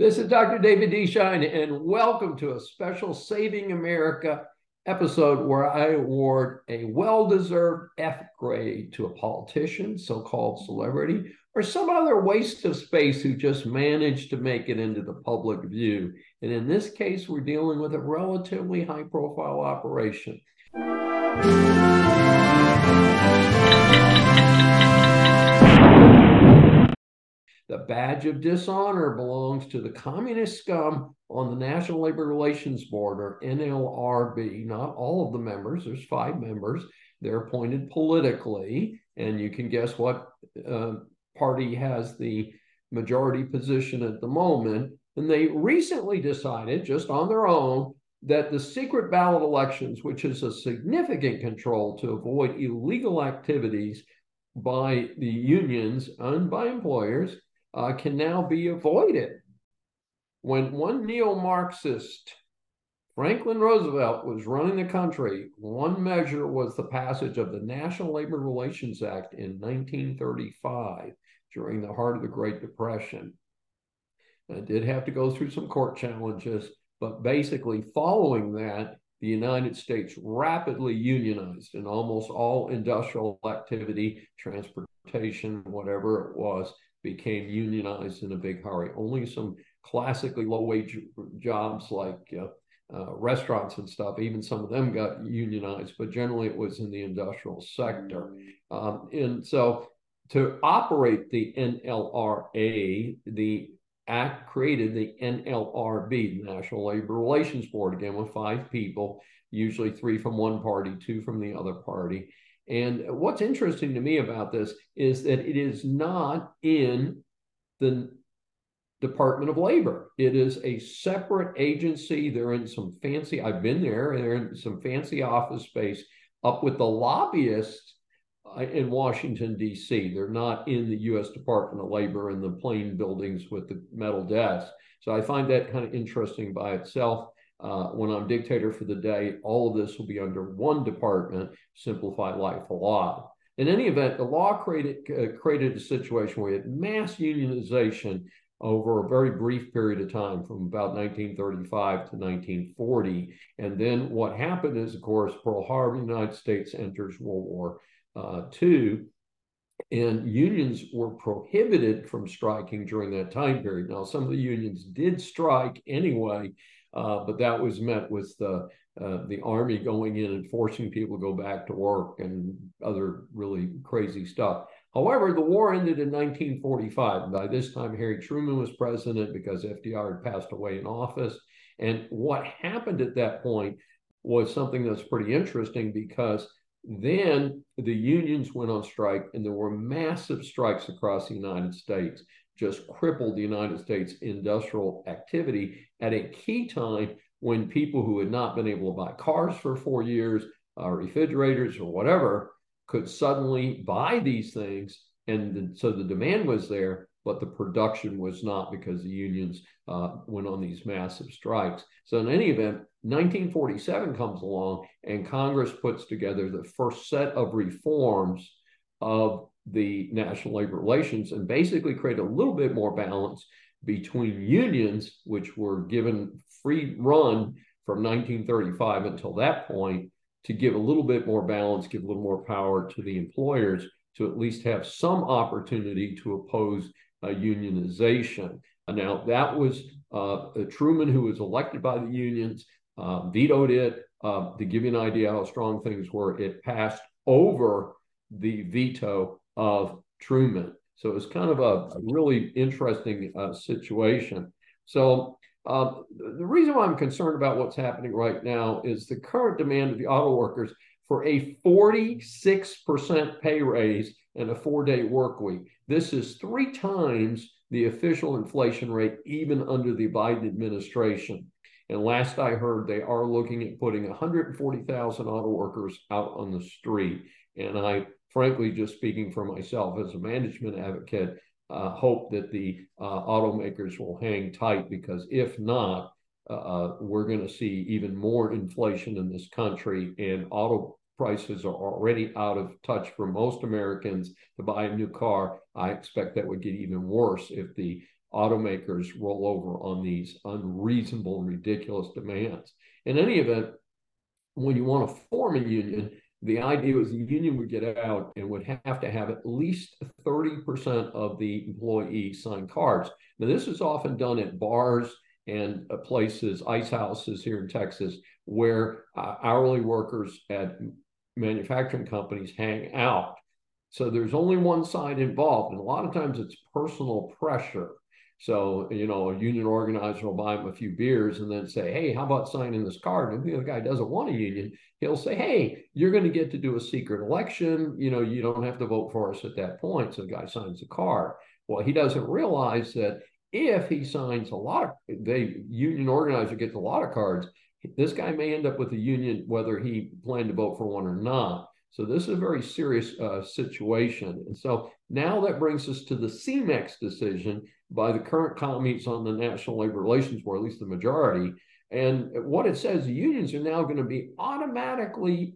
This is Dr. David D. Schein, and welcome to a special Saving America episode where I award a well deserved F grade to a politician, so called celebrity, or some other waste of space who just managed to make it into the public view. And in this case, we're dealing with a relatively high profile operation. The badge of dishonor belongs to the communist scum on the National Labor Relations Board, or NLRB. Not all of the members, there's five members. They're appointed politically, and you can guess what uh, party has the majority position at the moment. And they recently decided, just on their own, that the secret ballot elections, which is a significant control to avoid illegal activities by the unions and by employers, uh, can now be avoided. When one neo Marxist, Franklin Roosevelt, was running the country, one measure was the passage of the National Labor Relations Act in 1935 during the heart of the Great Depression. It did have to go through some court challenges, but basically, following that, the United States rapidly unionized in almost all industrial activity, transportation, whatever it was, became unionized in a big hurry. Only some classically low wage jobs like uh, uh, restaurants and stuff, even some of them got unionized, but generally it was in the industrial sector. Um, and so to operate the NLRA, the act created the NLRB, National Labor Relations Board, again with five people, usually three from one party, two from the other party. And what's interesting to me about this is that it is not in the Department of Labor. It is a separate agency. They're in some fancy, I've been there, they're in some fancy office space up with the lobbyists uh, in Washington, D.C. They're not in the U.S. Department of Labor in the plain buildings with the metal desks. So I find that kind of interesting by itself. Uh, when I'm dictator for the day, all of this will be under one department, simplify life a lot. In any event, the law created, uh, created a situation where we had mass unionization over a very brief period of time from about 1935 to 1940. And then what happened is, of course, Pearl Harbor, the United States enters World War uh, II, and unions were prohibited from striking during that time period. Now, some of the unions did strike anyway, uh, but that was met with the uh, the army going in and forcing people to go back to work and other really crazy stuff. However, the war ended in 1945. By this time, Harry Truman was president because FDR had passed away in office. And what happened at that point was something that's pretty interesting because then the unions went on strike and there were massive strikes across the United States just crippled the United States industrial activity at a key time when people who had not been able to buy cars for four years, uh, refrigerators, or whatever, could suddenly buy these things. And the, so the demand was there, but the production was not because the unions uh, went on these massive strikes. So, in any event, 1947 comes along and Congress puts together the first set of reforms of the National Labor Relations and basically create a little bit more balance between unions, which were given free run from 1935 until that point, to give a little bit more balance, give a little more power to the employers to at least have some opportunity to oppose uh, unionization. Now that was uh, Truman, who was elected by the unions, uh, vetoed it. Uh, to give you an idea how strong things were, it passed over the veto of Truman. So it was kind of a, really interesting uh, situation. So uh, the reason why I'm concerned about what's happening right now is the current demand of the auto workers for a 46% pay raise and a four day work week. This is three times the official inflation rate, even under the Biden administration. And last I heard, they are looking at putting 140,000 auto workers out on the street. And I frankly, just speaking for myself as a management advocate, uh, hope that the uh, automakers will hang tight because if not, uh, uh we're going to see even more inflation in this country, and auto prices are already out of touch for most Americans to buy a new car. I expect that would get even worse if the automakers roll over on these unreasonable ridiculous demands. In any event, when you want to form a union, the idea was the union would get out and would have to have at least 30% of the employees sign cards. Now, this is often done at bars and uh, places, ice houses here in Texas, where uh, hourly workers at manufacturing companies hang out. So there's only one side involved, and a lot of times it's personal pressure. So, you know, a union organizer will buy him a few beers and then say, Hey, how about signing this card? And if the guy doesn't want a union, he'll say, Hey, you're going to get to do a secret election. You know, you don't have to vote for us at that point. So the guy signs the card. Well, he doesn't realize that if he signs a lot of the union organizer gets a lot of cards, this guy may end up with a union whether he planned to vote for one or not. So this is a very serious uh, situation. And so now that brings us to the Cemex decision by the current commies on the National Labor Relations Board, at least the majority. And what it says, the unions are now going to be automatically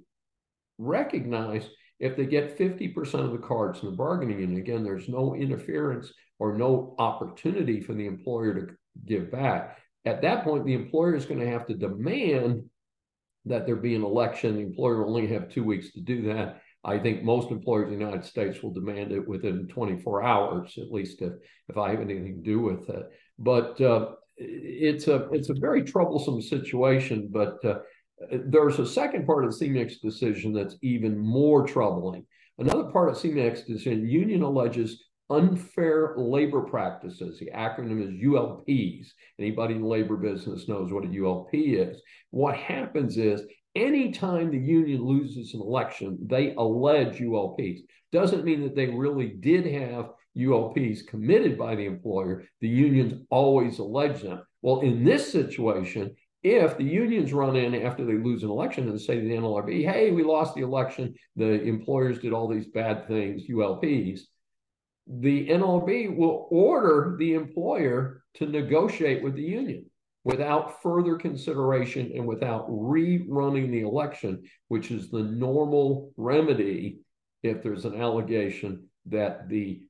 recognized if they get 50% of the cards in the bargaining unit. Again, there's no interference or no opportunity for the employer to give back. At that point, the employer is going to have to demand that there be an election. The employer will only have two weeks to do that. I think most employers in the United States will demand it within 24 hours, at least if, if I have anything to do with it. But uh, it's a it's a very troublesome situation. But uh, there's a second part of the Cemex decision that's even more troubling. Another part of Cemex decision, union alleges unfair labor practices. The acronym is ULPs. Anybody in the labor business knows what a ULP is. What happens is anytime the union loses an election, they allege ULPs. Doesn't mean that they really did have ULPs committed by the employer. The unions always allege them. Well, in this situation, if the unions run in after they lose an election and say to the NLRB, hey, we lost the election, the employers did all these bad things, ULPs, the NLRB will order the employer to negotiate with the union without further consideration and without rerunning the election, which is the normal remedy if there's an allegation that the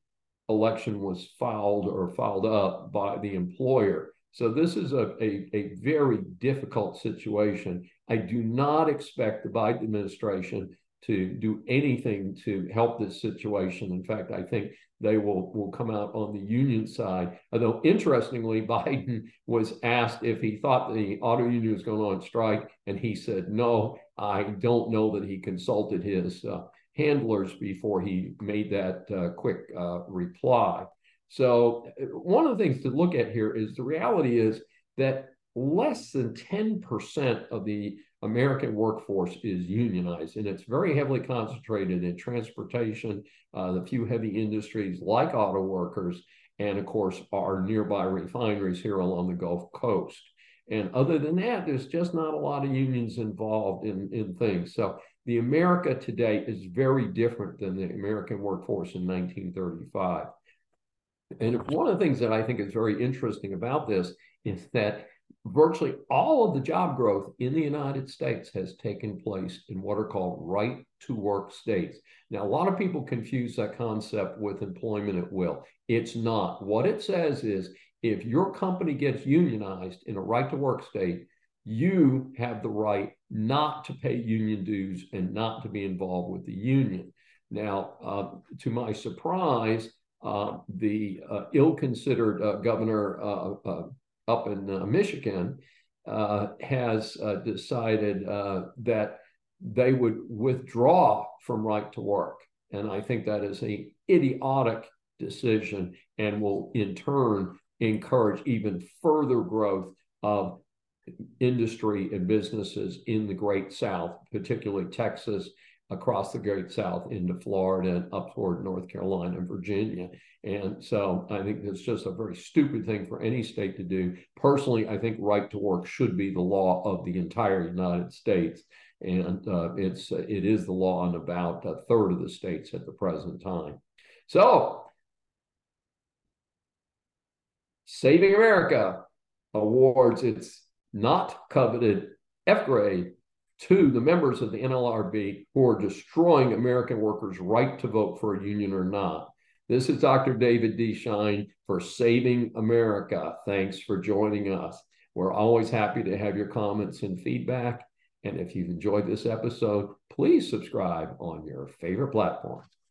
election was filed or filed up by the employer. So this is a, a, a very difficult situation. I do not expect the Biden administration to do anything to help this situation. In fact, I think they will, will come out on the union side. Although, interestingly, Biden was asked if he thought the auto union was going on strike, and he said, No, I don't know that he consulted his uh, handlers before he made that uh, quick uh, reply. So, uh, one of the things to look at here is the reality is that less than 10% of the American workforce is unionized, and it's very heavily concentrated in transportation, uh, the few heavy industries like auto workers, and of course, our nearby refineries here along the Gulf Coast. And other than that, there's just not a lot of unions involved in, in things. So the America today is very different than the American workforce in 1935. And one of the things that I think is very interesting about this is that virtually all of the job growth in the United States has taken place in what are called right to work states. Now, a lot of people confuse that concept with employment at will. It's not. What it says is if your company gets unionized in a right to work state, you have the right not to pay union dues and not to be involved with the union. Now, uh, to my surprise, uh, the uh, ill considered uh, governor uh, uh, up in uh, Michigan uh, has uh, decided uh, that they would withdraw from right to work. And I think that is an idiotic decision and will in turn encourage even further growth of industry and businesses in the Great South, particularly Texas across the Great South into Florida and up toward North Carolina and Virginia. And so I think it's just a very stupid thing for any state to do. Personally, I think right to work should be the law of the entire United States. And uh, it's it is the law in about a third of the states at the present time. So, Saving America awards its not coveted F grade to the members of the NLRB who are destroying American workers' right to vote for a union or not. This is Dr. David D. Schein for Saving America. Thanks for joining us. We're always happy to have your comments and feedback. And if you've enjoyed this episode, please subscribe on your favorite platform.